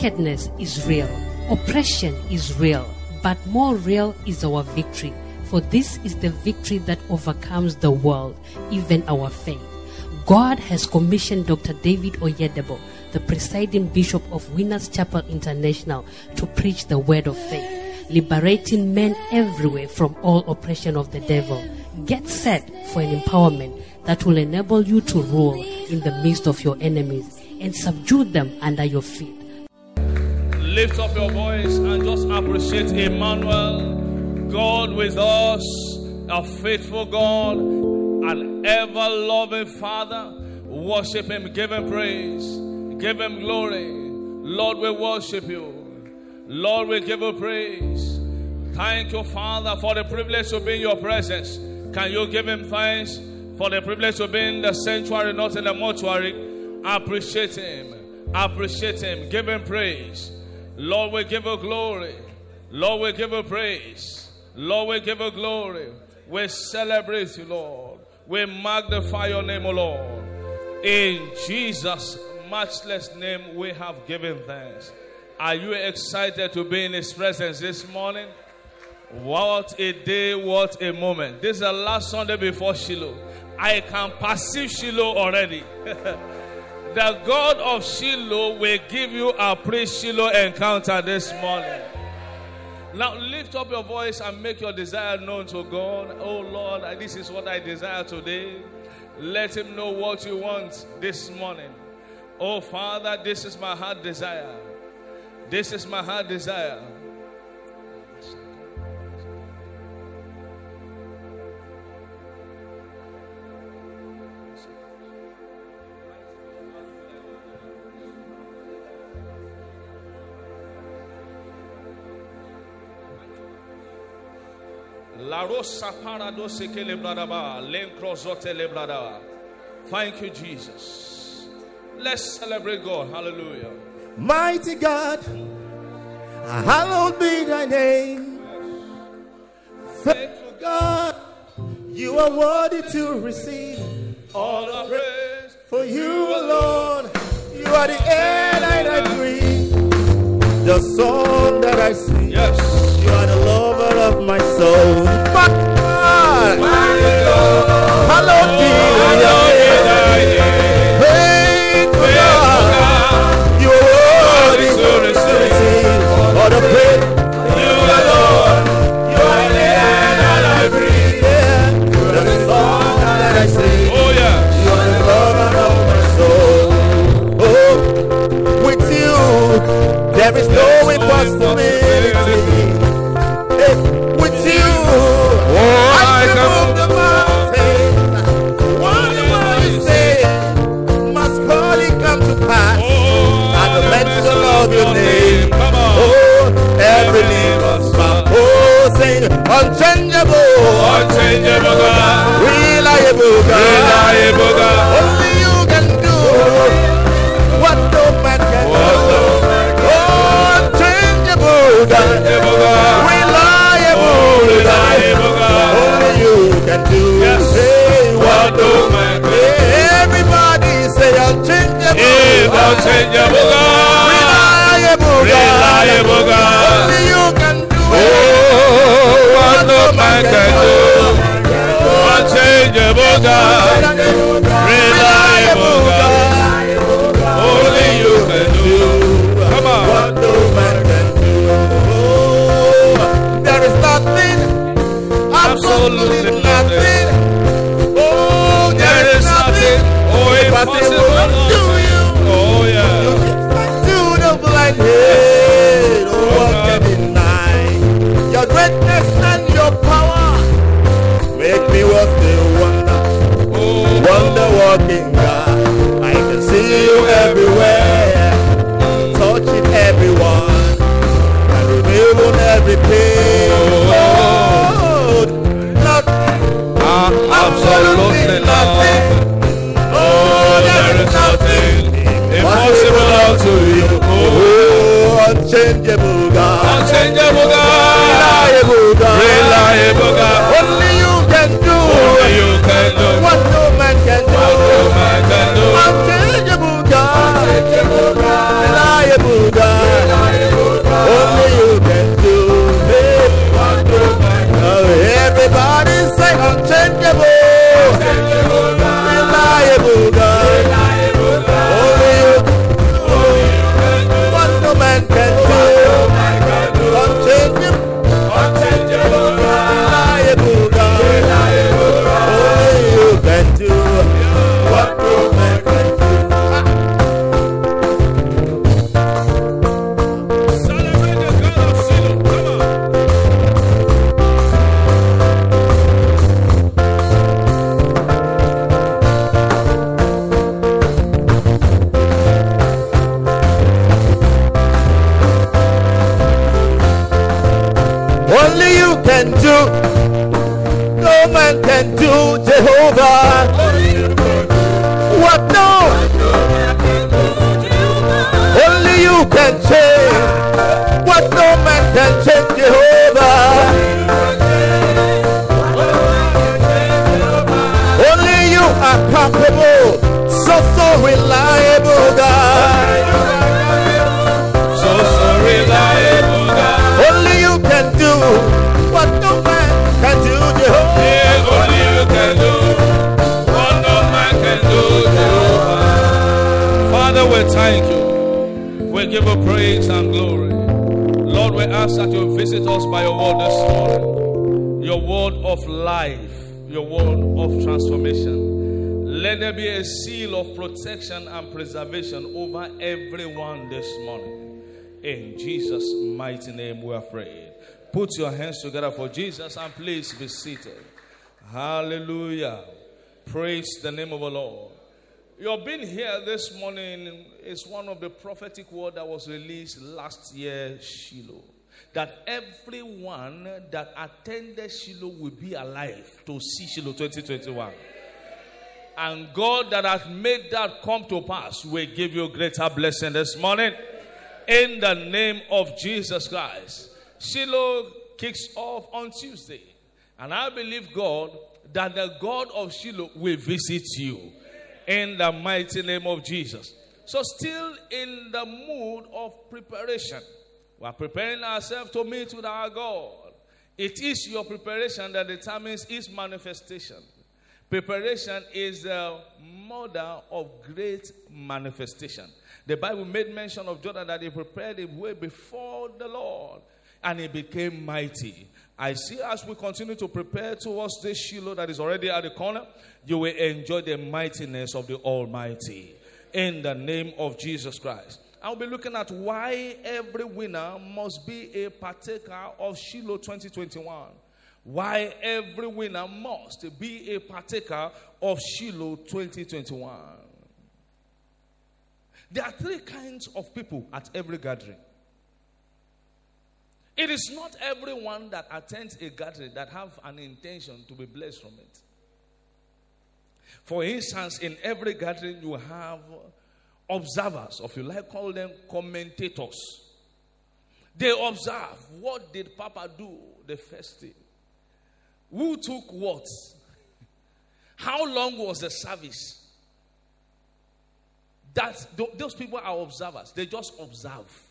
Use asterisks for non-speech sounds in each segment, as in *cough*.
Wickedness is real, oppression is real, but more real is our victory. For this is the victory that overcomes the world, even our faith. God has commissioned Dr. David Oyedepo, the presiding bishop of Winners Chapel International, to preach the word of faith, liberating men everywhere from all oppression of the devil. Get set for an empowerment that will enable you to rule in the midst of your enemies and subdue them under your feet. Lift up your voice and just appreciate Emmanuel, God with us, a faithful God, an ever loving Father. Worship Him, give Him praise, give Him glory. Lord, we worship you. Lord, we give you praise. Thank you, Father, for the privilege to be in your presence. Can you give Him thanks for the privilege to be in the sanctuary, not in the mortuary? Appreciate Him. Appreciate Him. Give Him praise. Lord, we give you glory. Lord, we give you praise. Lord, we give you glory. We celebrate you, Lord. We magnify your name, O Lord. In Jesus' matchless name, we have given thanks. Are you excited to be in His presence this morning? What a day, what a moment. This is the last Sunday before Shiloh. I can perceive Shiloh already. *laughs* the God of Shiloh will give you a pre Shiloh encounter this morning. Now lift up your voice and make your desire known to God. Oh Lord, this is what I desire today. Let Him know what you want this morning. Oh Father, this is my heart desire. This is my heart desire. La rosa parado se que le bradaba, l'encrozote le bradaba. Thank you, Jesus. Let's celebrate God. Hallelujah. Mighty God, hallowed be thy name. Faithful God, you are worthy to receive All the praise. For you alone, you are the air that I breathe, the song that I sing. Yes. You are the lover of my soul. My God, hallowed be your name. Faithful God, you are worthy to receive all the praise. You alone, you are the air that I breathe, yeah. the song that I sing. Oh, yeah. You are the lover of my soul. Oh, with you, there is no impossibility. Unchangeable God. Reliable Reliable God. Only you can do Oh, what no man can do. Unchangeable God. Reliable God. Only you can do. Come on. what no man can do. Oh, there is nothing, absolutely Absolutely nothing. Oh, There is nothing. Oh, impossible walking God. I can see you everywhere, touching everyone, and removing every pain. Oh, nothing, ah, absolutely nothing. Oh, There is nothing impossible unto you. Oh, Oh, unchangeable God. unchangeable God. Thank you. We give you praise and glory. Lord, we ask that you visit us by your word this morning. Your word of life, your word of transformation. Let there be a seal of protection and preservation over everyone this morning. In Jesus' mighty name we are prayed. Put your hands together for Jesus and please be seated. Hallelujah. Praise the name of the Lord. Your being here this morning is one of the prophetic word that was released last year, Shiloh. That everyone that attended Shiloh will be alive to see Shiloh 2021. And God that has made that come to pass will give you greater blessing this morning. In the name of Jesus Christ. Shiloh kicks off on Tuesday. And I believe God that the God of Shiloh will visit you in the mighty name of Jesus. So, still in the mood of preparation, we are preparing ourselves to meet with our God. It is your preparation that determines its manifestation. Preparation is the mother of great manifestation. The Bible made mention of Jordan that he prepared a way before the Lord and he became mighty. I see as we continue to prepare towards this Shiloh that is already at the corner, you will enjoy the mightiness of the Almighty in the name of Jesus Christ. I'll be looking at why every winner must be a partaker of Shiloh 2021. Why every winner must be a partaker of Shiloh 2021. There are three kinds of people at every gathering. It is not everyone that attends a gathering that have an intention to be blessed from it. For instance, in every gathering you have observers, or if you like, call them commentators. They observe what did Papa do the first day, who took what, how long was the service. That those people are observers. They just observe.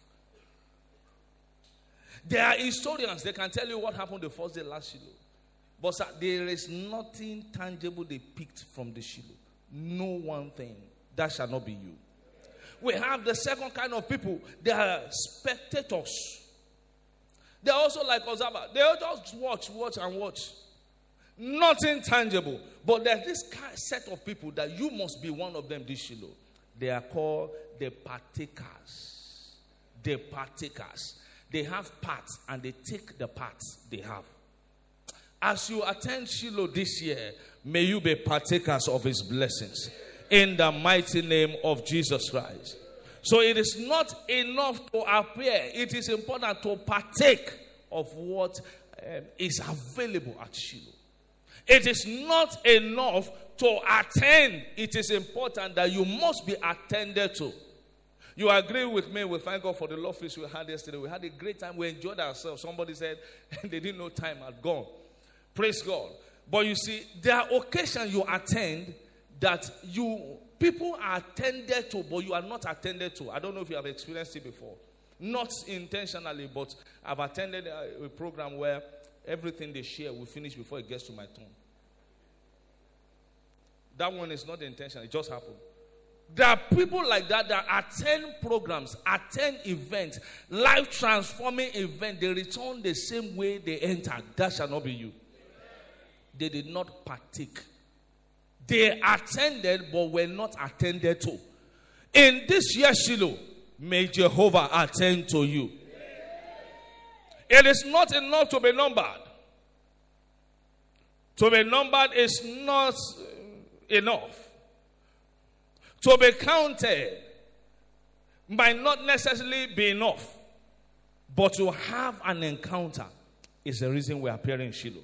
There are historians, they can tell you what happened the first day last Shiloh. But sir, there is nothing tangible they picked from the Shiloh. No one thing. That shall not be you. We have the second kind of people. They are spectators. They're also like observers. They just watch, watch, and watch. Nothing tangible. But there's this set of people that you must be one of them this Shiloh. They are called the partakers. The partakers. They have parts and they take the parts they have. As you attend Shiloh this year, may you be partakers of his blessings in the mighty name of Jesus Christ. So it is not enough to appear, it is important to partake of what um, is available at Shiloh. It is not enough to attend, it is important that you must be attended to. You agree with me? We thank God for the love feast we had yesterday. We had a great time. We enjoyed ourselves. Somebody said *laughs* they didn't know time had gone. Praise God. But you see, there are occasions you attend that you people are attended to, but you are not attended to. I don't know if you have experienced it before. Not intentionally, but I've attended a, a program where everything they share will finish before it gets to my turn. That one is not intentional, it just happened. There are people like that that attend programs, attend events, life transforming events. They return the same way they entered. That shall not be you. They did not partake. They attended but were not attended to. In this year, Shiloh, may Jehovah attend to you. It is not enough to be numbered. To be numbered is not enough. To be counted might not necessarily be enough, but to have an encounter is the reason we appear in Shiloh.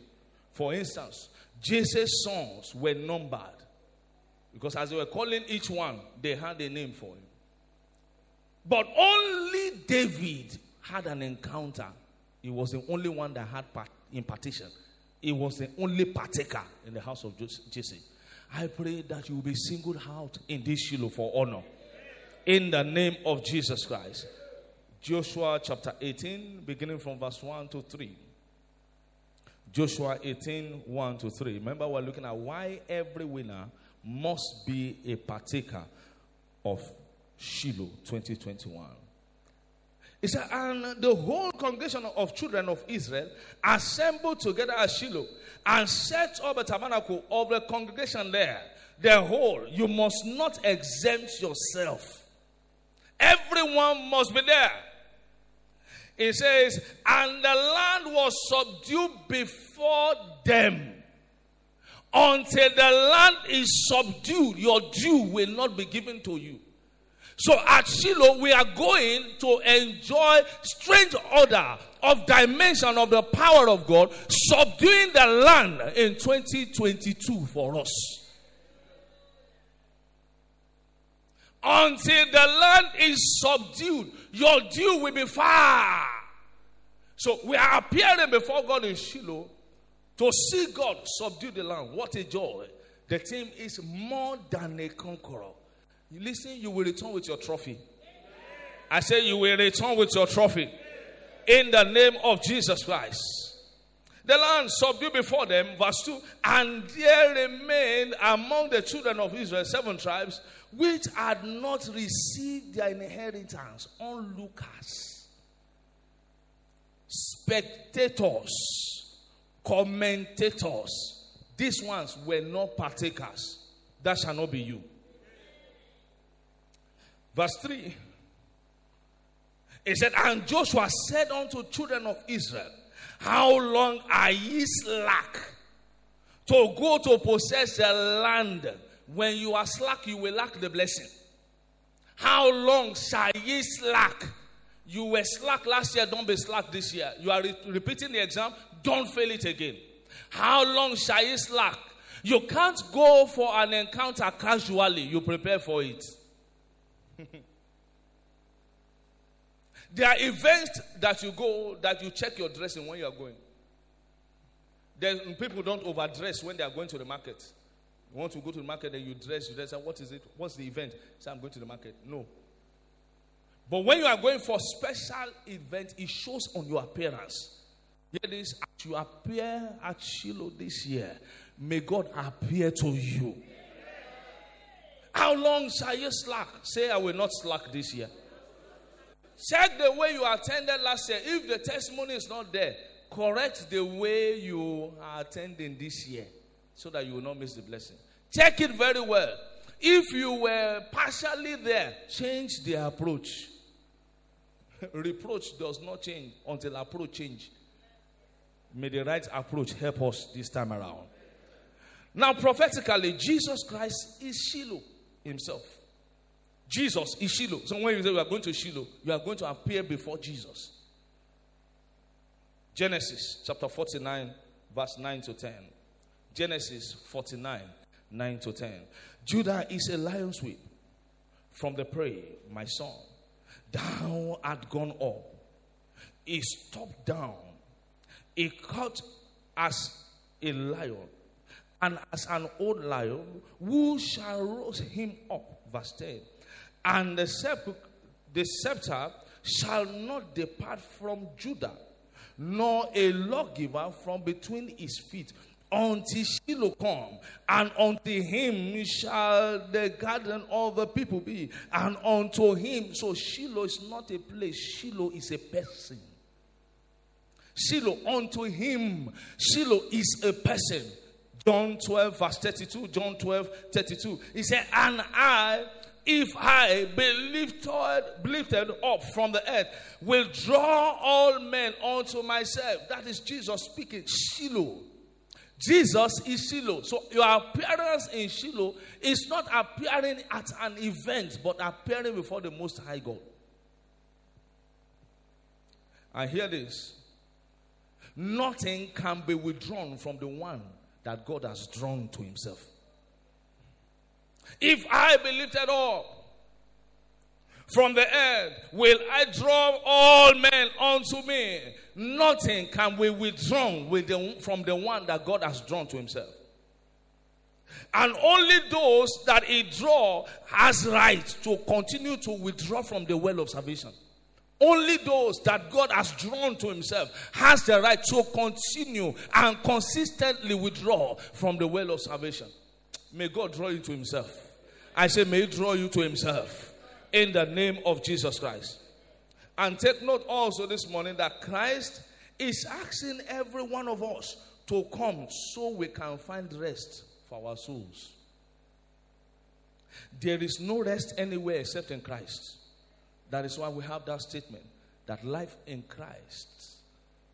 For instance, Jesse's sons were numbered because as they were calling each one, they had a name for him. But only David had an encounter. He was the only one that had part- impartition. He was the only partaker in the house of Jesse. I pray that you will be singled out in this Shiloh for honor. In the name of Jesus Christ. Joshua chapter 18, beginning from verse 1 to 3. Joshua 18, 1 to 3. Remember, we're looking at why every winner must be a partaker of Shiloh 2021. He said, and the whole congregation of children of Israel assembled together at Shiloh and set up a tabernacle of the congregation there. The whole, you must not exempt yourself. Everyone must be there. It says, and the land was subdued before them. Until the land is subdued, your due will not be given to you. So at Shiloh, we are going to enjoy strange order of dimension of the power of God subduing the land in 2022 for us. Until the land is subdued, your due will be far. So we are appearing before God in Shiloh to see God subdue the land. What a joy. The team is more than a conqueror. You listen, you will return with your trophy. I say you will return with your trophy. In the name of Jesus Christ. The land subdued before them, verse 2, and there remained among the children of Israel seven tribes which had not received their inheritance, onlookers, spectators, commentators. These ones were not partakers. That shall not be you. Verse 3 He said, And Joshua said unto children of Israel, How long are ye slack to go to possess the land? When you are slack, you will lack the blessing. How long shall ye slack? You were slack last year, don't be slack this year. You are re- repeating the exam, don't fail it again. How long shall ye slack? You can't go for an encounter casually, you prepare for it. *laughs* there are events that you go that you check your dressing when you are going. Then people don't overdress when they are going to the market. You want to go to the market then you dress, you dress. What is it? What's the event? Say, I'm going to the market. No. But when you are going for special event, it shows on your appearance. Here it is, as you appear at Shiloh this year, may God appear to you. How long shall you slack? Say, I will not slack this year. Check the way you attended last year. If the testimony is not there, correct the way you are attending this year so that you will not miss the blessing. Check it very well. If you were partially there, change the approach. *laughs* Reproach does not change until approach change. May the right approach help us this time around. Now, prophetically, Jesus Christ is Shiloh himself. Jesus is Shiloh. So when you say we are going to Shiloh, you are going to appear before Jesus. Genesis chapter 49, verse 9 to 10. Genesis 49, 9 to 10. Judah is a lion's whip from the prey, my son. Thou art gone up. He stopped down. He caught as a lion, and as an old lion, who shall rouse him up? Verse 10. And the, the scepter shall not depart from Judah, nor a lawgiver from between his feet until Shiloh come, and unto him shall the garden of the people be, and unto him. So Shiloh is not a place, Shiloh is a person. Shiloh unto him, Shiloh is a person. John 12, verse 32. John 12, 32. He said, And I, if I be lifted, lifted up from the earth, will draw all men unto myself. That is Jesus speaking. Shiloh. Jesus is Shiloh. So your appearance in Shiloh is not appearing at an event, but appearing before the Most High God. I hear this. nothing can be withdrawn from the one that God has drawn to himself. If I be lifted up from the earth, will I draw all men unto me? Nothing can be withdrawn with the, from the one that God has drawn to himself. And only those that he draw has right to continue to withdraw from the well of salvation. Only those that God has drawn to himself has the right to continue and consistently withdraw from the well of salvation. May God draw you to himself. I say, may he draw you to himself in the name of Jesus Christ. And take note also this morning that Christ is asking every one of us to come so we can find rest for our souls. There is no rest anywhere except in Christ. That is why we have that statement that life in Christ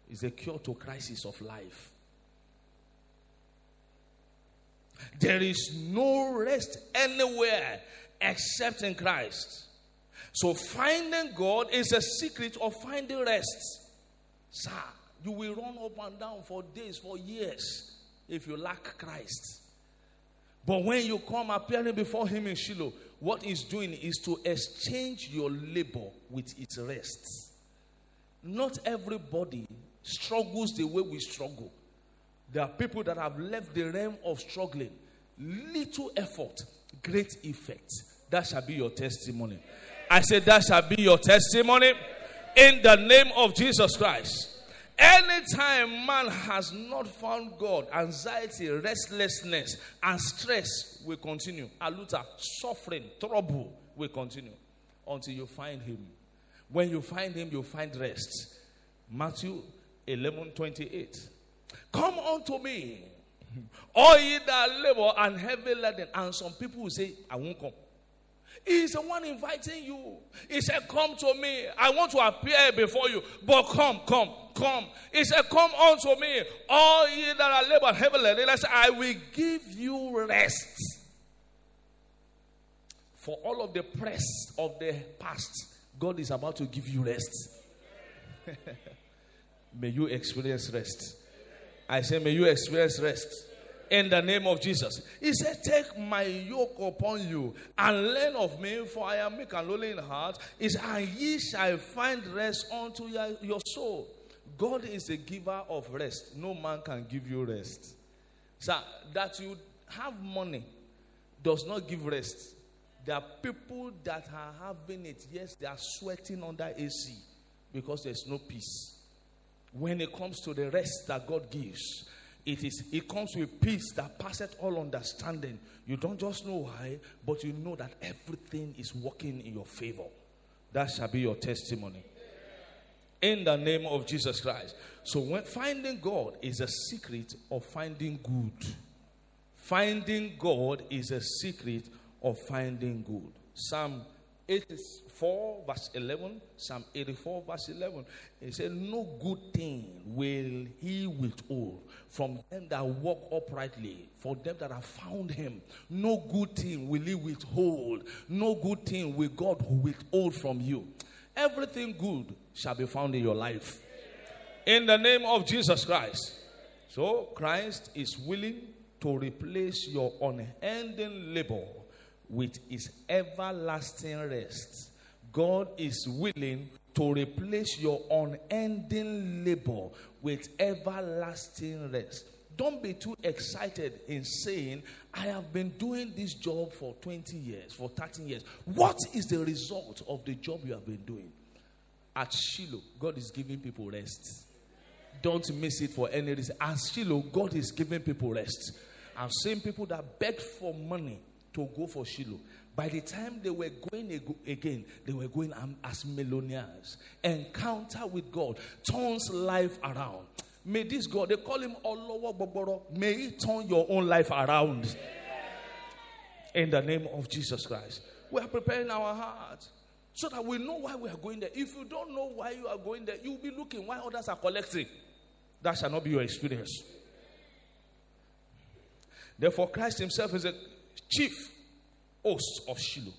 is a cure to crisis of life. There is no rest anywhere except in Christ. So finding God is a secret of finding rest. Sir, you will run up and down for days, for years, if you lack Christ. But when you come appearing before Him in Shiloh, what He's doing is to exchange your labor with its rest. Not everybody struggles the way we struggle. There are people that have left the realm of struggling. Little effort, great effect. That shall be your testimony. I said, That shall be your testimony in the name of Jesus Christ. Anytime man has not found God, anxiety, restlessness, and stress will continue. Aluta, suffering, trouble will continue until you find Him. When you find Him, you find rest. Matthew 11 28. Come unto me, all ye that labor and heavy laden. And some people will say, I won't come. He's the one inviting you. He said, Come to me. I want to appear before you. But come, come, come. He said, Come unto me. All ye that are labor heavy laden. I will give you rest. For all of the press of the past, God is about to give you rest. *laughs* may you experience rest. I say, May you experience rest in the name of Jesus. He said, Take my yoke upon you and learn of me, for I am meek and lowly in heart. Is and ye shall find rest unto your soul. God is a giver of rest. No man can give you rest. So that you have money does not give rest. There are people that are having it. Yes, they are sweating under AC because there's no peace. When it comes to the rest that God gives, it is it comes with peace that passeth all understanding. You don't just know why, but you know that everything is working in your favor. That shall be your testimony. In the name of Jesus Christ. So when finding God is a secret of finding good. Finding God is a secret of finding good. Psalm 84, verse 11, Psalm 84, verse 11. He said, No good thing will he withhold from them that walk uprightly, for them that have found him. No good thing will he withhold. No good thing will God withhold from you. Everything good shall be found in your life. In the name of Jesus Christ. So, Christ is willing to replace your unending labor with his everlasting rest. God is willing to replace your unending labor with everlasting rest. Don't be too excited in saying, I have been doing this job for 20 years, for 13 years. What is the result of the job you have been doing? At Shiloh, God is giving people rest. Don't miss it for any reason. At Shiloh, God is giving people rest. I've seen people that begged for money to go for Shiloh. By the time they were going again, they were going as millionaires. Encounter with God turns life around. May this God, they call him Olowogbogboro, may he turn your own life around. In the name of Jesus Christ. We are preparing our hearts so that we know why we are going there. If you don't know why you are going there, you'll be looking why others are collecting. That shall not be your experience. Therefore, Christ Himself is a chief host of Shiloh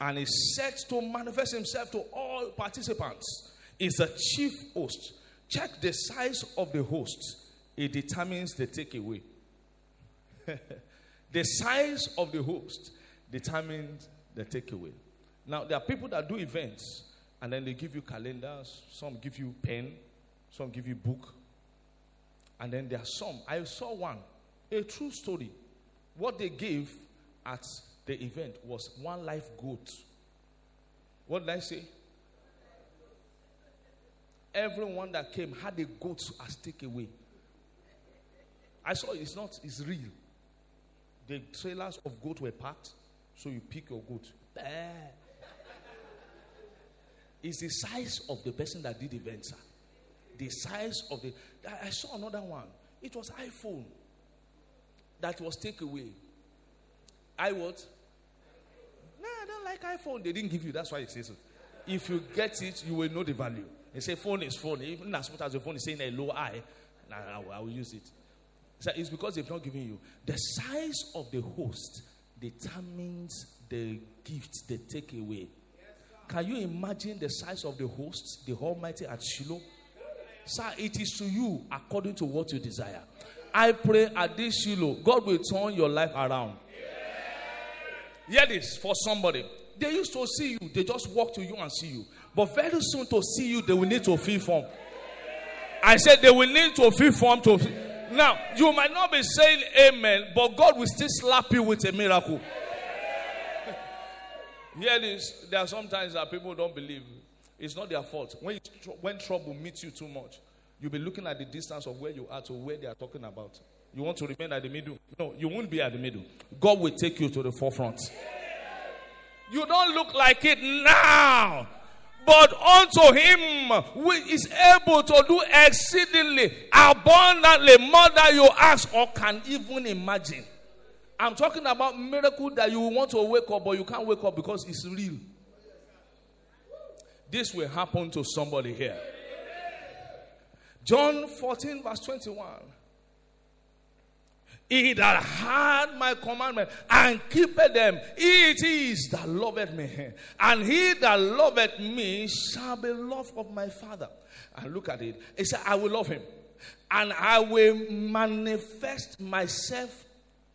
and is set to manifest himself to all participants. Is a chief host. Check the size of the host, it determines the takeaway. *laughs* the size of the host determines the takeaway. Now, there are people that do events and then they give you calendars, some give you pen, some give you book. And then there are some. I saw one, a true story. What they gave at the event was one live goat. What did I say? Everyone that came had a goat as takeaway. I saw it's not, it's real. The trailers of goat were packed, so you pick your goat. It's the size of the person that did the event, sir. The size of the. I saw another one. It was iPhone that was takeaway. I what? No, I don't like iPhone. They didn't give you. That's why it says so. If you get it, you will know the value. They say phone is phone. Even as much as the phone is saying a low I, I, will, I will use it. So it's because they've not given you. The size of the host determines the gift, the takeaway. Can you imagine the size of the host, the Almighty at Shiloh? Sir, it is to you according to what you desire. I pray at this Shiloh, God will turn your life around. Hear this for somebody. They used to see you, they just walk to you and see you. But very soon to see you, they will need to feel form. I said they will need to feel form to. Feel. Now, you might not be saying amen, but God will still slap you with a miracle. Hear this. There are sometimes that people don't believe. It's not their fault. When, when trouble meets you too much, you'll be looking at the distance of where you are to where they are talking about. You want to remain at the middle. No, you won't be at the middle. God will take you to the forefront. You don't look like it now. But unto him who is able to do exceedingly abundantly more than you ask or can even imagine. I'm talking about miracle that you want to wake up, but you can't wake up because it's real. This will happen to somebody here. John 14, verse 21. He that had my commandment and keepeth them, it is that loveth me. And he that loveth me shall be loved of my Father. And look at it. He said, I will love him. And I will manifest myself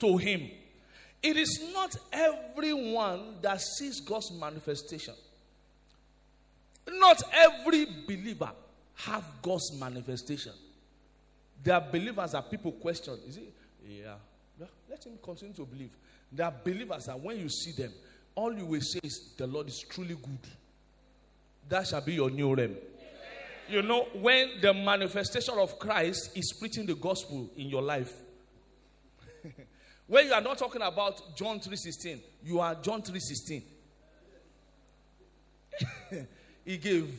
to him. It is not everyone that sees God's manifestation. Not every believer have God's manifestation. There are believers that people question. Is it? Yeah. Let him continue to believe. There are believers that when you see them, all you will say is, The Lord is truly good. That shall be your new realm. You know, when the manifestation of Christ is preaching the gospel in your life, when you are not talking about John 3:16, you are John 3:16. *laughs* he gave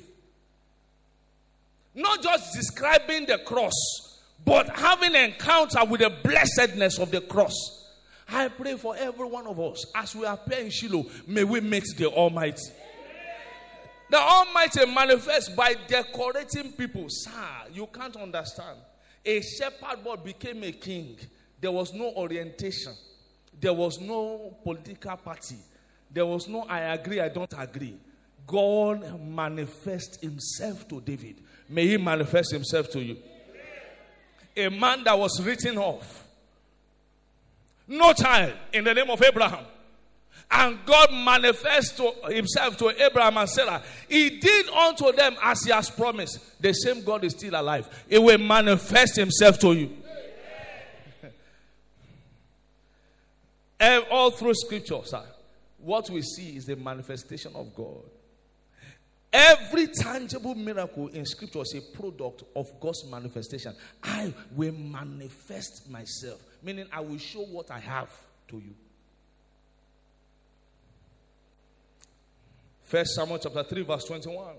not just describing the cross, but having encounter with the blessedness of the cross. I pray for every one of us as we appear in Shiloh, may we meet the Almighty. The Almighty manifests by decorating people. Sir, you can't understand. A shepherd boy became a king. There was no orientation, there was no political party, there was no I agree, I don't agree. God manifests himself to David. May he manifest himself to you a man that was written off. No child in the name of Abraham. And God manifests to himself to Abraham and Sarah. He did unto them as he has promised. The same God is still alive. He will manifest himself to you. All through scripture, sir, what we see is the manifestation of God. Every tangible miracle in scripture is a product of God's manifestation. I will manifest myself, meaning I will show what I have to you. First Samuel chapter 3, verse 21.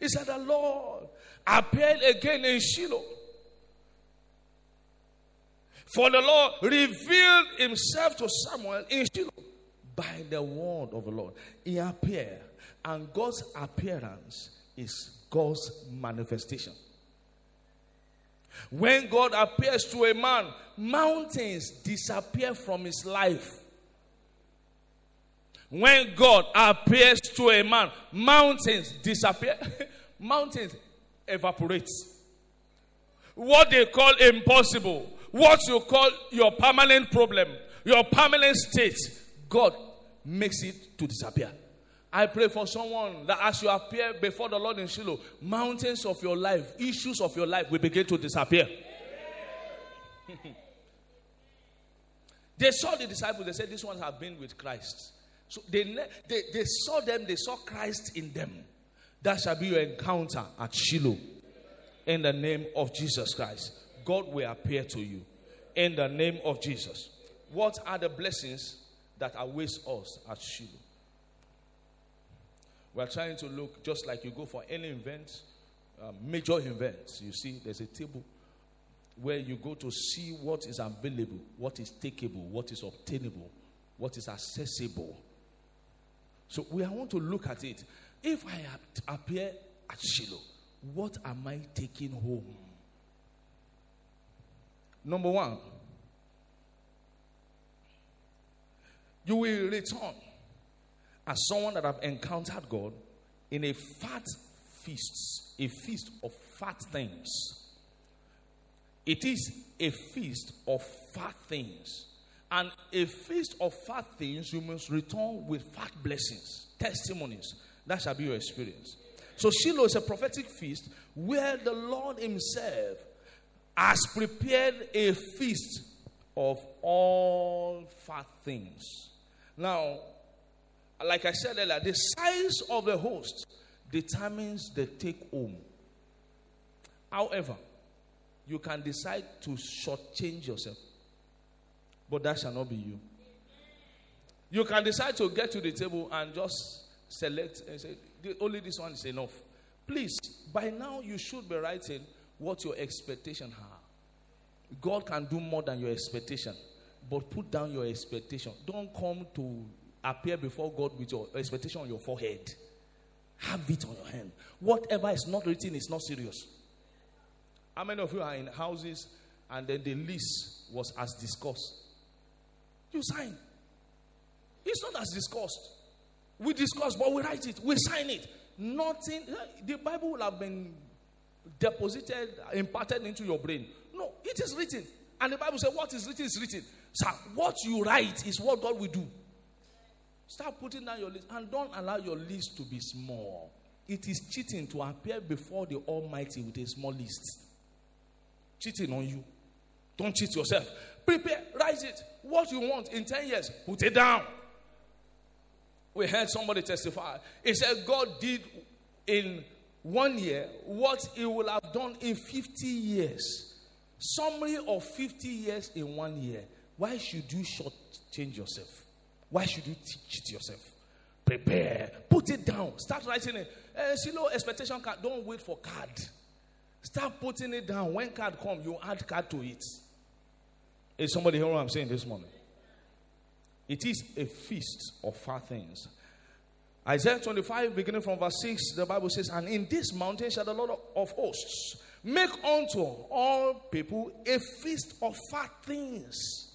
He said, The Lord appeared again in Shiloh. For the Lord revealed himself to Samuel in Shiloh by the word of the Lord. He appeared and God's appearance is God's manifestation. When God appears to a man, mountains disappear from his life. When God appears to a man, mountains disappear. *laughs* mountains evaporate. what they call impossible, what you call your permanent problem, your permanent state, God makes it to disappear. I pray for someone that as you appear before the Lord in Shiloh, mountains of your life, issues of your life will begin to disappear. *laughs* they saw the disciples, they said, These ones have been with Christ. So they, they, they saw them, they saw Christ in them. That shall be your encounter at Shiloh. In the name of Jesus Christ. God will appear to you. In the name of Jesus. What are the blessings that await us at Shiloh? We're trying to look just like you go for any event, uh, major events. You see, there's a table where you go to see what is available, what is takeable, what is obtainable, what is accessible. So we want to look at it. If I appear at Shiloh, what am I taking home? Number one, you will return as someone that have encountered God in a fat feast, a feast of fat things. It is a feast of fat things. And a feast of fat things, you must return with fat blessings, testimonies. That shall be your experience. So Shiloh is a prophetic feast where the Lord Himself has prepared a feast of all fat things. Now, like I said earlier, the size of the host determines the take home. However, you can decide to shortchange yourself, but that shall not be you. You can decide to get to the table and just select and say, only this one is enough. Please, by now you should be writing what your expectation are. God can do more than your expectation, but put down your expectation. Don't come to appear before God with your expectation on your forehead. Have it on your hand. Whatever is not written is not serious. How many of you are in houses and then the lease was as discussed? You sign. It's not as discussed. We discuss, but we write it, we sign it. Nothing, eh, the Bible will have been deposited, imparted into your brain. No, it is written. And the Bible says, What is written is written. So, what you write is what God will do. Start putting down your list and don't allow your list to be small. It is cheating to appear before the Almighty with a small list. Cheating on you. Don't cheat yourself. Prepare, write it. What you want in 10 years, put it down. We heard somebody testify. He said, God did in one year what he will have done in 50 years. Summary of 50 years in one year. Why should you short change yourself? Why should you cheat yourself? Prepare. Put it down. Start writing it. Uh, see, no expectation card. Don't wait for card. Start putting it down. When card come, you add card to it. Is somebody hearing what I'm saying this morning? It is a feast of fat things. Isaiah 25, beginning from verse 6, the Bible says, And in this mountain shall the Lord of hosts make unto all people a feast of fat things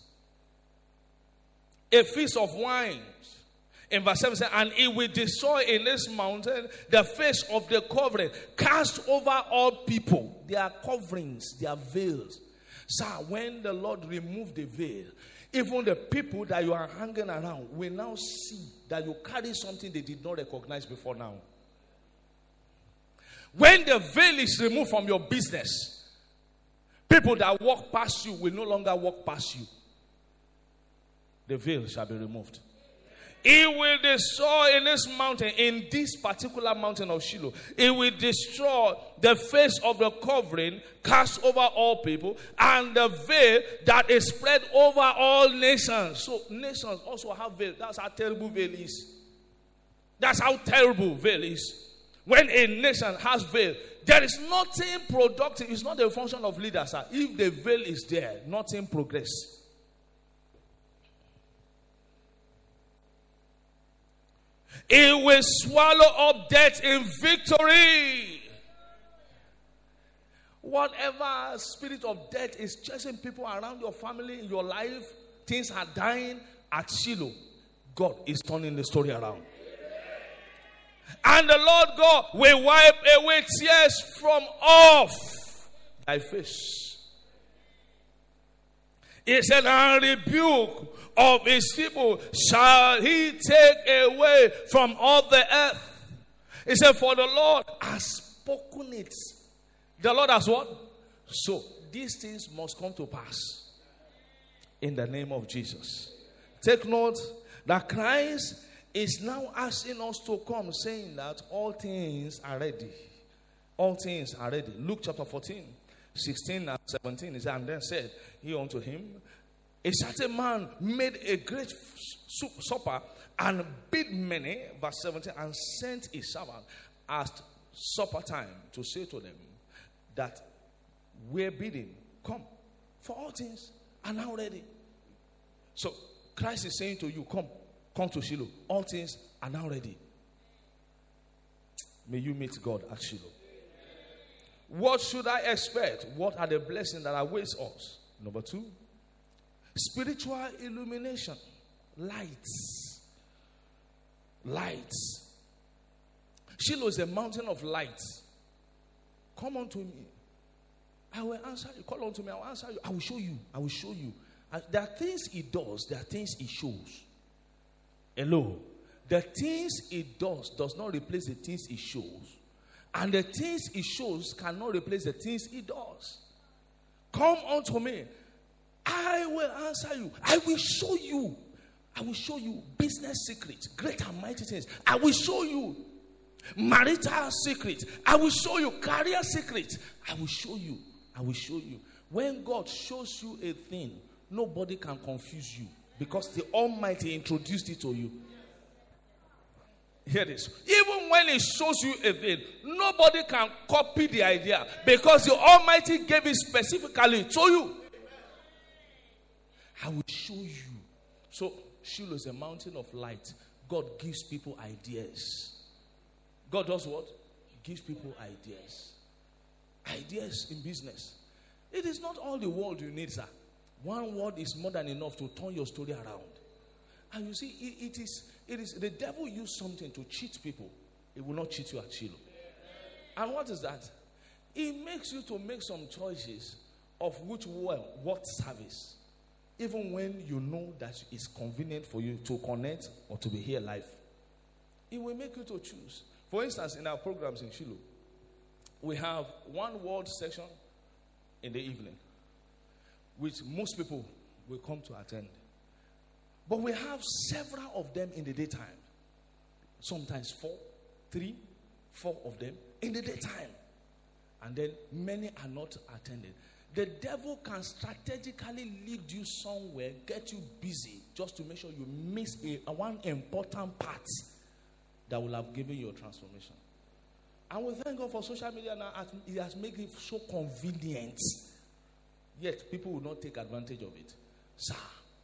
a feast of wines. In verse 7 says, And it will destroy in this mountain the face of the covering, cast over all people. Their coverings, their veils. Sir, when the Lord removed the veil, even the people that you are hanging around will now see that you carry something they did not recognize before now. When the veil is removed from your business, people that walk past you will no longer walk past you the veil shall be removed. It will destroy in this mountain, in this particular mountain of Shiloh, it will destroy the face of the covering cast over all people and the veil that is spread over all nations. So, nations also have veil. That's how terrible veil is. That's how terrible veil is. When a nation has veil, there is nothing productive. It's not a function of leaders. Sir. If the veil is there, nothing progress. It will swallow up death in victory. Whatever spirit of death is chasing people around your family, in your life, things are dying at Shiloh. God is turning the story around. And the Lord God will wipe away tears from off thy face. He said, and rebuke of his people shall he take away from all the earth. He said, For the Lord has spoken it. The Lord has what? So these things must come to pass in the name of Jesus. Take note that Christ is now asking us to come, saying that all things are ready. All things are ready. Luke chapter 14, 16 and 17. He said, and then said he unto him, A certain man made a great supper and bid many, verse 17, and sent his servant at supper time to say to them that we're bidding, come, for all things are now ready. So Christ is saying to you, come, come to Shiloh. All things are now ready. May you meet God at Shiloh. What should I expect? What are the blessings that awaits us? Number two, spiritual illumination, lights. Lights. Shiloh is a mountain of light. Come unto me. I will answer you. Call unto me. I will answer you. I will show you. I will show you. And there are things he does, there are things he shows. Hello. The things he does does not replace the things he shows. And the things he shows cannot replace the things he does. Come unto me. I will answer you. I will show you. I will show you business secrets, great and mighty things. I will show you marital secrets. I will show you career secrets. I will show you. I will show you. When God shows you a thing, nobody can confuse you because the Almighty introduced it to you. Hear this. Even when He shows you a thing, nobody can copy the idea because the Almighty gave it specifically to you. I will show you. So, Shiloh is a mountain of light. God gives people ideas. God does what? Gives people ideas. Ideas in business. It is not all the world you need, sir. One word is more than enough to turn your story around. And you see, it, it is it is the devil used something to cheat people. It will not cheat you at Shiloh. And what is that? It makes you to make some choices of which well, what service. Even when you know that it's convenient for you to connect or to be here live. It will make you to choose. For instance, in our programs in Shiloh, we have one word section in the evening which most people will come to attend. But we have several of them in the daytime. Sometimes four, three, four of them in the daytime. And then many are not attending. The devil can strategically lead you somewhere, get you busy, just to make sure you miss a, a one important part that will have given you a transformation. And we thank God for social media now. It has made it so convenient Yet people will not take advantage of it. Sir,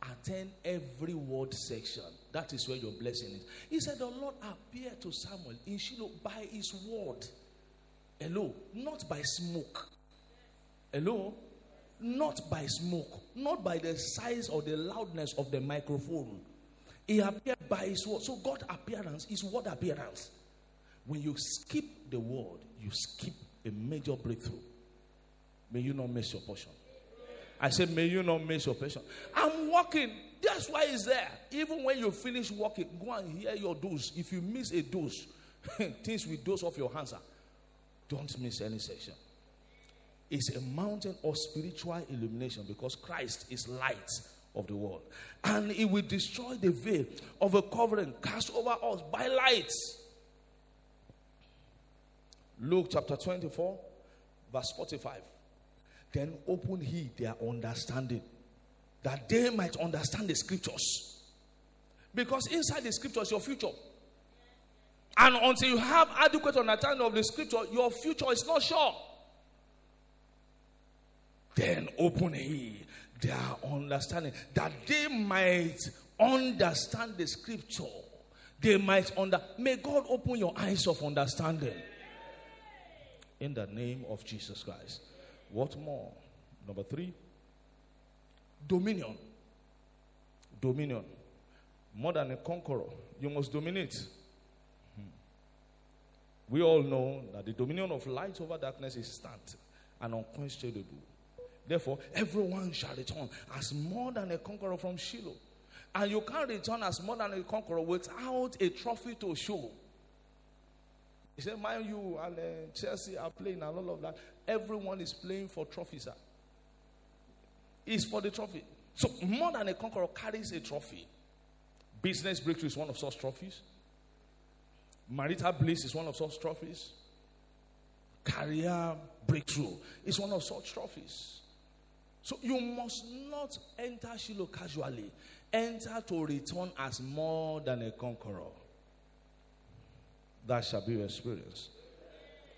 attend every word section. That is where your blessing is. He said, The Lord appeared to Samuel in Shiloh by his word. Hello, not by smoke. Hello, not by smoke, not by the size or the loudness of the microphone. He appeared by his word. So, God appearance is word appearance. When you skip the word, you skip a major breakthrough. May you not miss your portion. I said, May you not miss your portion. I'm walking. That's why it's there. Even when you finish walking, go and hear your dose. If you miss a dose, *laughs* things will dose off your hands. Don't miss any section. It's a mountain of spiritual illumination because Christ is light of the world. And it will destroy the veil of a covering cast over us by light. Luke chapter 24, verse 45. Then open he their understanding that they might understand the scriptures. Because inside the scriptures, your future. And until you have adequate understanding of the scripture, your future is not sure. Then open he their understanding that they might understand the scripture. They might under. May God open your eyes of understanding. In the name of Jesus Christ. What more? Number three, dominion. Dominion. More than a conqueror, you must dominate. Hmm. We all know that the dominion of light over darkness is stand. and unquestionable. Therefore, everyone shall return as more than a conqueror from Shiloh. And you can't return as more than a conqueror without a trophy to show. He said, Mind you, and uh, Chelsea are playing and all of that. Everyone is playing for trophies. Sir. It's for the trophy. So, more than a conqueror carries a trophy. Business breakthrough is one of such trophies. Marital bliss is one of such trophies. Career breakthrough is one of such trophies. So you must not enter Shiloh casually. Enter to return as more than a conqueror. That shall be your experience.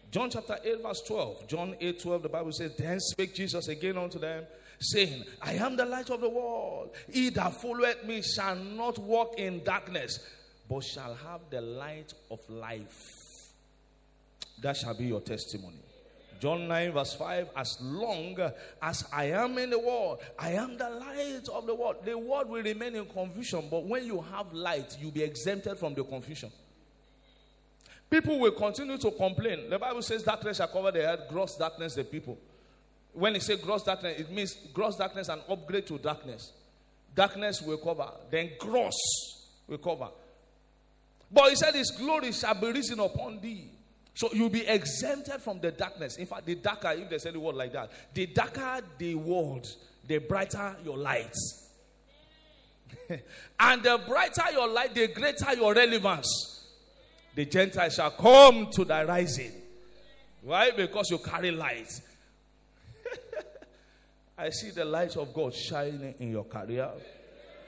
John chapter 8, verse 12. John 8, 12, the Bible says, Then spake Jesus again unto them, saying, I am the light of the world. He that followeth me shall not walk in darkness, but shall have the light of life. That shall be your testimony. John 9, verse 5 As long as I am in the world, I am the light of the world. The world will remain in confusion, but when you have light, you'll be exempted from the confusion. People will continue to complain. The Bible says darkness shall cover the earth, gross darkness the people. When it says gross darkness, it means gross darkness and upgrade to darkness. Darkness will cover, then gross will cover. But he said, His glory shall be risen upon thee. So you'll be exempted from the darkness. In fact, the darker, if there's any word like that, the darker the world, the brighter your light. *laughs* and the brighter your light, the greater your relevance. The Gentiles shall come to thy rising. Why? Because you carry light. *laughs* I see the light of God shining in your career,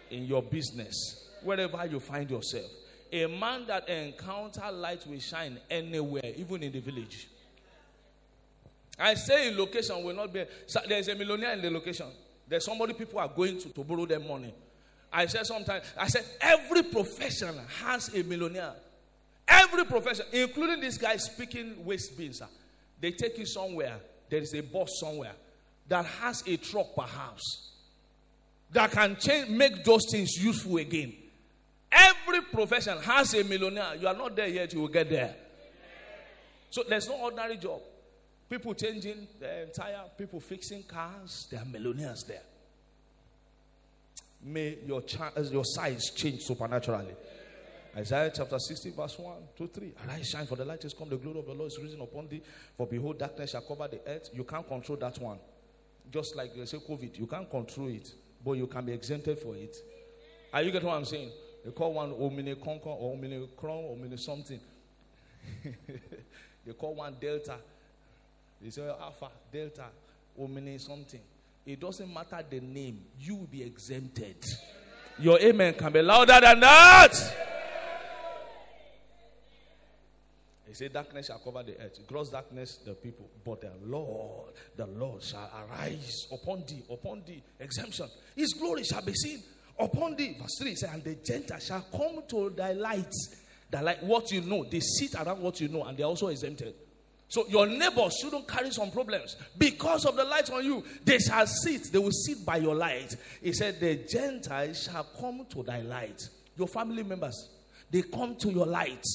in your business, wherever you find yourself. A man that encounter light will shine anywhere, even in the village. I say location will not be. There's a millionaire in the location. There's somebody people are going to to borrow their money. I said sometimes. I said every profession has a millionaire. Every profession, including this guy speaking waste bins. They take you somewhere. There is a boss somewhere that has a truck, perhaps, that can change, make those things useful again. Every profession has a millionaire. You are not there yet, you will get there. So there's no ordinary job. People changing the entire, people fixing cars, there are millionaires there. May your, cha- eh, your size change supernaturally. Isaiah chapter 60, verse 1 2 3. Arise, shine, for the light is come, the glory of the Lord is risen upon thee. For behold, darkness shall cover the earth. You can't control that one. Just like they say COVID, you can't control it, but you can be exempted for it. Are you getting what I'm saying? They call one Omni Conquer or Omni Cron, Omni something. *laughs* they call one Delta. They say Alpha, Delta, Omni something. It doesn't matter the name, you will be exempted. Your amen can be louder than that. He said, Darkness shall cover the earth, gross darkness the people. But the Lord, the Lord shall arise upon thee, upon thee. Exemption. His glory shall be seen upon thee. Verse 3 says, And the Gentiles shall come to thy light. That like what you know, they sit around what you know, and they're also exempted. So your neighbors shouldn't carry some problems because of the light on you. They shall sit, they will sit by your light. He said, The Gentiles shall come to thy light. Your family members, they come to your light.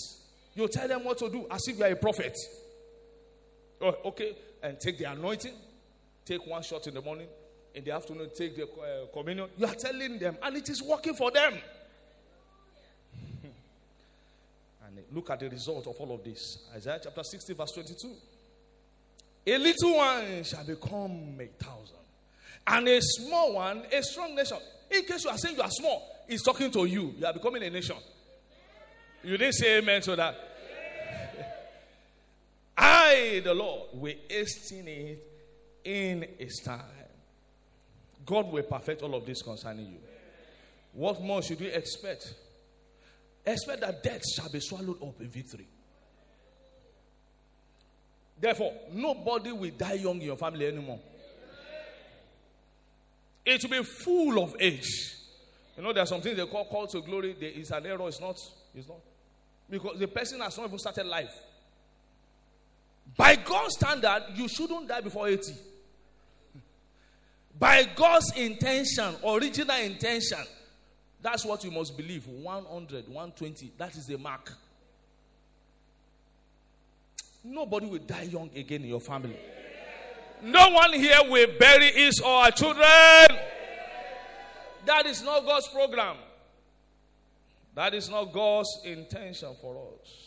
You tell them what to do as if you are a prophet. Oh, okay, and take the anointing, take one shot in the morning, in the afternoon, take the uh, communion. You are telling them, and it is working for them. *laughs* and look at the result of all of this Isaiah chapter 60, verse 22. A little one shall become a thousand, and a small one a strong nation. In case you are saying you are small, he's talking to you. You are becoming a nation. You didn't say amen to that. *laughs* I, the Lord, will hasten it in His time. God will perfect all of this concerning you. What more should we expect? Expect that death shall be swallowed up in victory. Therefore, nobody will die young in your family anymore. It will be full of age. You know, there are some things they call call to glory. Is an error. It's not. It's not. Because the person has not even started life. By God's standard, you shouldn't die before 80. By God's intention, original intention, that's what you must believe 100, 120. That is the mark. Nobody will die young again in your family. No one here will bury his or her children. That is not God's program. That is not God's intention for us.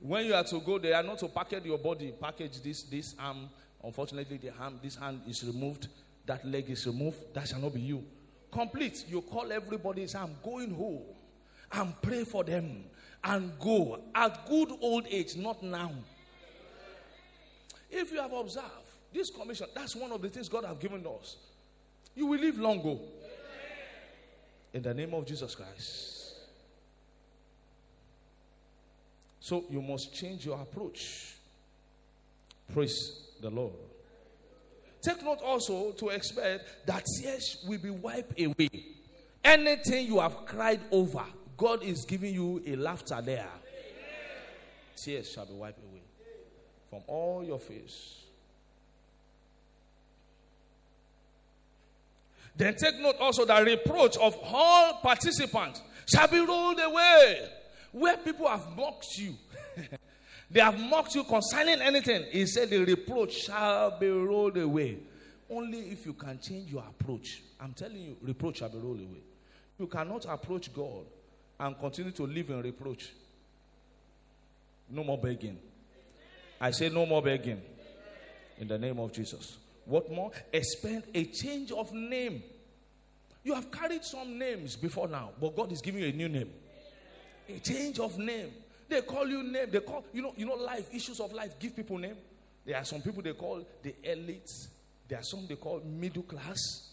When you are to go there, not to package your body, package this, this arm. Unfortunately, the hand, this hand is removed, that leg is removed. That shall not be you. Complete. You call everybody, say, I'm going home. And pray for them. And go at good old age, not now. If you have observed this commission, that's one of the things God have given us. You will live long ago. In the name of Jesus Christ. So you must change your approach. Praise the Lord. Take note also to expect that tears will be wiped away. Anything you have cried over, God is giving you a laughter there. Tears shall be wiped away from all your face. Then take note also that reproach of all participants shall be rolled away. Where people have mocked you, *laughs* they have mocked you concerning anything. He said the reproach shall be rolled away. Only if you can change your approach. I'm telling you, reproach shall be rolled away. You cannot approach God and continue to live in reproach. No more begging. I say no more begging. In the name of Jesus. What more? Expect a change of name. You have carried some names before now, but God is giving you a new name. A change of name. They call you name. They call you know you know life issues of life. Give people name. There are some people they call the elites. There are some they call middle class.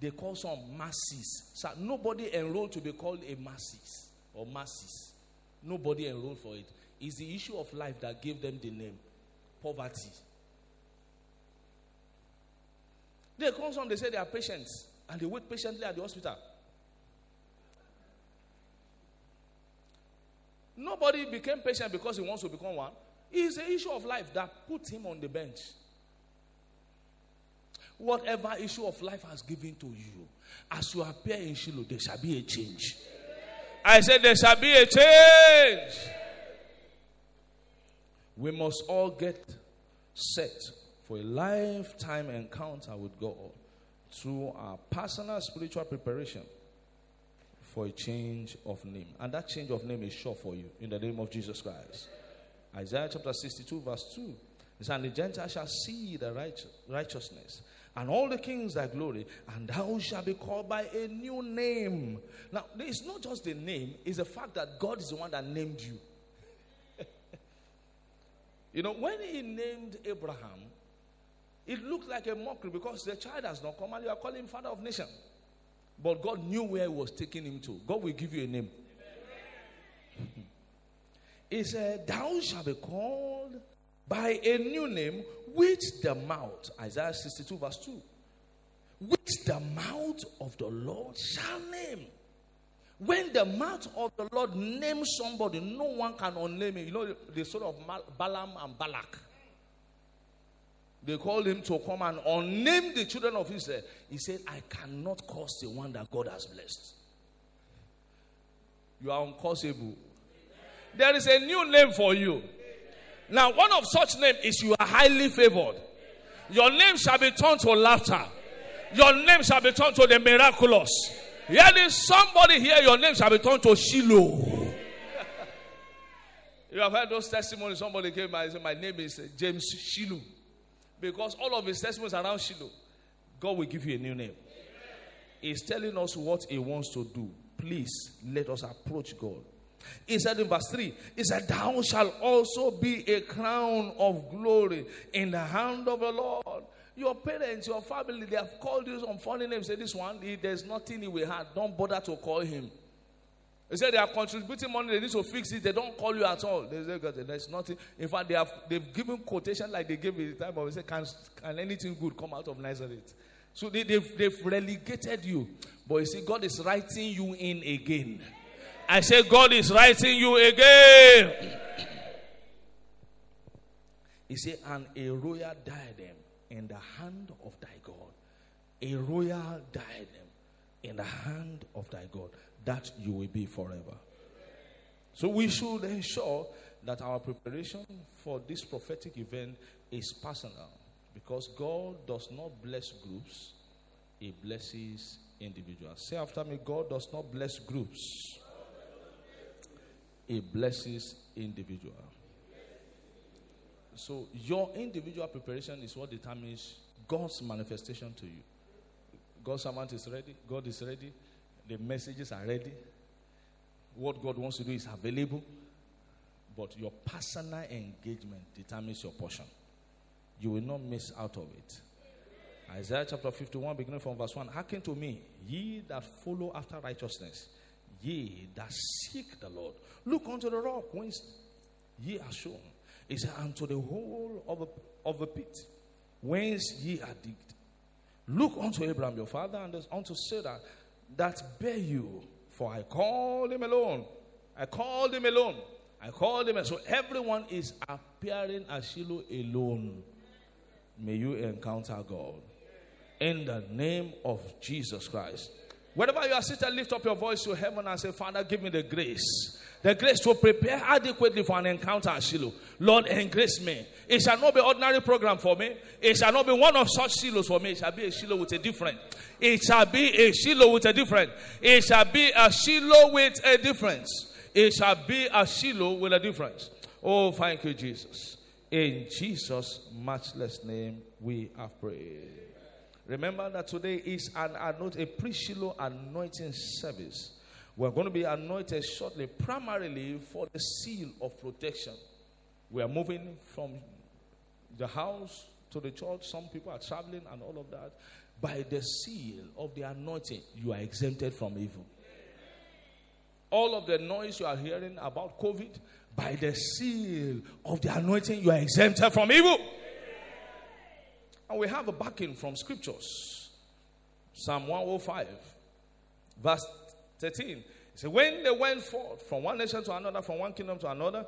They call some masses. So nobody enrolled to be called a masses or masses. Nobody enrolled for it. It's the issue of life that gave them the name poverty. They come some, they say they are patients, and they wait patiently at the hospital. Nobody became patient because he wants to become one. It's an issue of life that put him on the bench. Whatever issue of life has given to you, as you appear in Shiloh, there shall be a change. I said, There shall be a change. We must all get set for a lifetime encounter with God through our personal spiritual preparation for a change of name. And that change of name is sure for you in the name of Jesus Christ. Isaiah chapter 62, verse 2. It says, And the Gentiles shall see the right, righteousness, and all the kings thy glory, and thou shalt be called by a new name. Now, it's not just the name, it's the fact that God is the one that named you. *laughs* you know, when he named Abraham, it looked like a mockery because the child has not come and you are calling him father of nation. But God knew where he was taking him to. God will give you a name. *laughs* he said, Thou shalt be called by a new name which the mouth, Isaiah 62, verse 2, which the mouth of the Lord shall name. When the mouth of the Lord names somebody, no one can unname it. You know the story of Balaam and Balak. They called him to come and unname the children of Israel. He said, I cannot curse the one that God has blessed. You are uncursable. There is a new name for you. Now, one of such name is you are highly favored. Your name shall be turned to laughter. Your name shall be turned to the miraculous. Here is somebody here, your name shall be turned to Shiloh. *laughs* you have heard those testimonies. Somebody came and said, My name is uh, James Shiloh. Because all of his testimonies around Shiloh, God will give you a new name. He's telling us what he wants to do. Please let us approach God. He said in verse 3, He said, Thou shalt also be a crown of glory in the hand of the Lord. Your parents, your family, they have called you some funny names. Say, This one, there's nothing he will have. Don't bother to call him. They said they are contributing money, they need to fix it. They don't call you at all. They say, there's nothing. In fact, they have they've given quotation like they gave at the time of they say, can, can anything good come out of Nazareth? So they, they've, they've relegated you. But you see, God is writing you in again. I say, God is writing you again. He said, and a royal diadem in the hand of thy God. A royal diadem in the hand of thy God that you will be forever. So we should ensure that our preparation for this prophetic event is personal because God does not bless groups, He blesses individuals. Say after me God does not bless groups, He blesses individuals. So your individual preparation is what determines God's manifestation to you. God's servant is ready, God is ready, the messages are ready. What God wants to do is available, but your personal engagement determines your portion. You will not miss out of it. Isaiah chapter 51, beginning from verse 1 Hearken to me, ye that follow after righteousness, ye that seek the Lord. Look unto the rock whence ye are shown. He said, Unto the hole of a, of a pit whence ye are digged. Look unto Abraham your father and unto Sarah that bear you. For I called him alone. I called him alone. I called him. So everyone is appearing as Shiloh alone. May you encounter God. In the name of Jesus Christ. Wherever you are seated, lift up your voice to heaven and say, Father, give me the grace. The grace to prepare adequately for an encounter at Shiloh. Lord, engrace me. It shall not be ordinary program for me. It shall not be one of such Shilohs for me. It shall be a Shiloh with a different. It shall be a Shiloh with a different. It shall be a Shiloh with a difference. It shall be a Shiloh with a difference. Oh, thank you, Jesus. In Jesus' matchless name, we have prayed. Remember that today is an anoint, a pre-Shiloh anointing service. We're going to be anointed shortly, primarily for the seal of protection. We are moving from the house to the church. Some people are traveling and all of that. By the seal of the anointing, you are exempted from evil. All of the noise you are hearing about COVID, by the seal of the anointing, you are exempted from evil. And we have a backing from scriptures. Psalm 105, verse 13. So when they went forth from one nation to another, from one kingdom to another,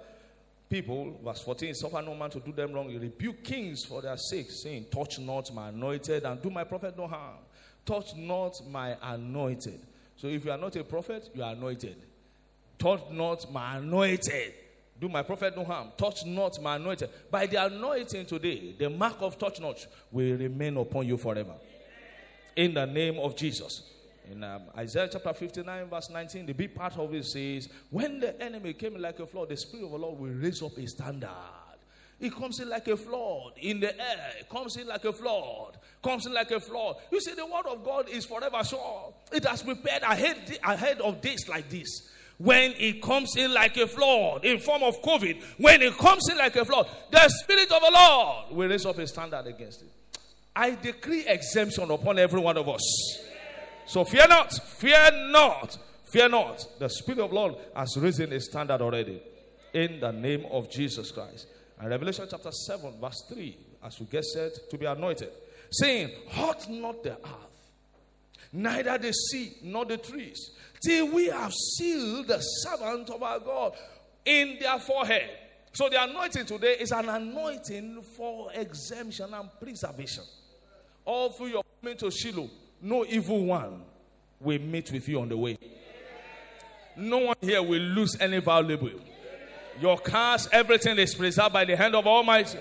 people, verse 14, suffer no man to do them wrong. You rebuke kings for their sake, saying, Touch not my anointed and do my prophet no harm. Touch not my anointed. So if you are not a prophet, you are anointed. Touch not my anointed. Do my prophet no harm. Touch not my anointed. By the anointing today, the mark of touch not will remain upon you forever. In the name of Jesus. In um, Isaiah chapter 59, verse 19, the big part of it says, When the enemy came like a flood, the Spirit of the Lord will raise up a standard. It comes in like a flood in the air. It comes in like a flood. Comes in like a flood. You see, the word of God is forever sure. It has prepared ahead, ahead of days like this when it comes in like a flood in form of COVID, when it comes in like a flood, the Spirit of the Lord will raise up a standard against it. I decree exemption upon every one of us. So fear not, fear not, fear not. The Spirit of the Lord has risen a standard already in the name of Jesus Christ. And Revelation chapter 7, verse 3, as we get said, to be anointed, saying, Hurt not the earth, neither the sea nor the trees till we have sealed the servant of our God in their forehead. So the anointing today is an anointing for exemption and preservation. All through your coming to Shiloh, no evil one will meet with you on the way. No one here will lose any valuable. Your cars, everything is preserved by the hand of Almighty.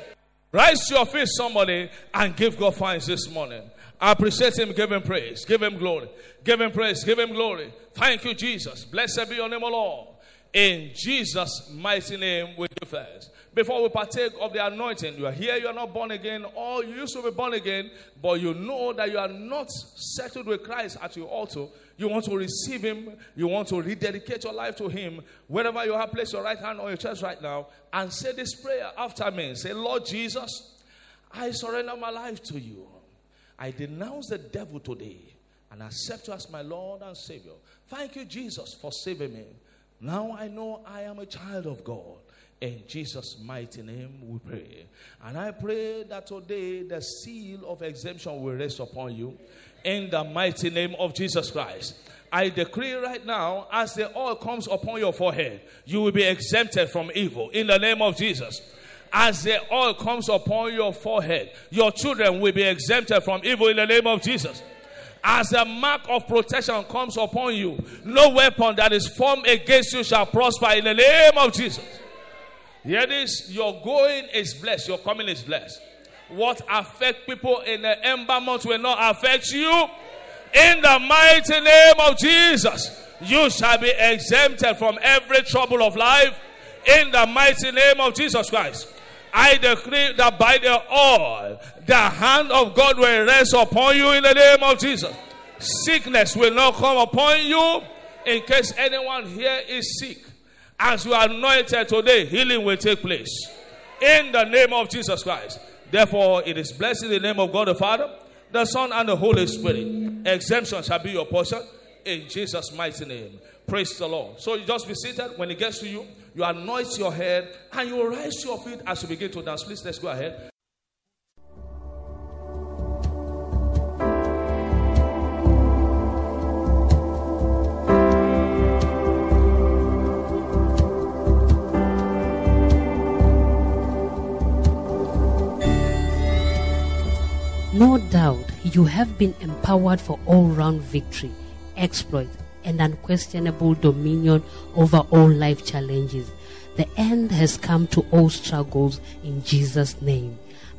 Rise to your feet, somebody, and give God thanks this morning. Appreciate him. Give him praise. Give him glory. Give him praise. Give him glory. Thank you, Jesus. Blessed be your name, O Lord. In Jesus' mighty name, we give thanks. Before we partake of the anointing, you are here, you are not born again, or you used to be born again, but you know that you are not settled with Christ at your altar. You want to receive Him, you want to rededicate your life to Him. Wherever you have, placed your right hand on your chest right now and say this prayer after me. Say, Lord Jesus, I surrender my life to you. I denounce the devil today and accept you as my Lord and Savior. Thank you, Jesus, for saving me. Now I know I am a child of God. In Jesus' mighty name we pray. And I pray that today the seal of exemption will rest upon you. In the mighty name of Jesus Christ. I decree right now, as the oil comes upon your forehead, you will be exempted from evil. In the name of Jesus as the oil comes upon your forehead, your children will be exempted from evil in the name of Jesus. As the mark of protection comes upon you, no weapon that is formed against you shall prosper in the name of Jesus. Hear this your going is blessed, your coming is blessed. What affect people in the ember month will not affect you. In the mighty name of Jesus, you shall be exempted from every trouble of life. In the mighty name of Jesus Christ. I decree that by the oil, the hand of God will rest upon you in the name of Jesus. Sickness will not come upon you. In case anyone here is sick, as you are anointed today, healing will take place. In the name of Jesus Christ. Therefore, it is blessed in the name of God the Father, the Son, and the Holy Spirit. Exemption shall be your portion in Jesus' mighty name. Praise the Lord. So you just be seated. When it gets to you, you anoint your head and you rise your feet as you begin to dance. Please let's go ahead. No doubt you have been empowered for all round victory, exploit, and unquestionable dominion over all life challenges. The end has come to all struggles in Jesus' name.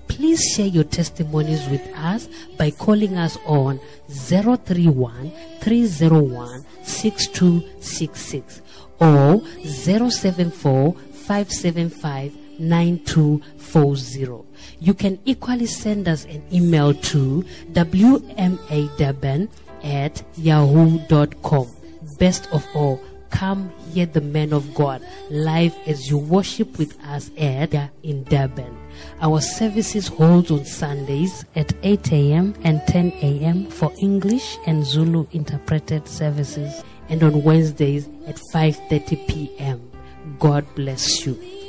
Please share your testimonies with us by calling us on 031 301 6266 or 074 575 9240. You can equally send us an email to wmadurban at yahoo.com. Best of all, come hear the man of God live as you worship with us at in Durban. Our services hold on Sundays at 8 a.m. and 10 a.m. for English and Zulu interpreted services and on Wednesdays at 5:30 p.m. God bless you.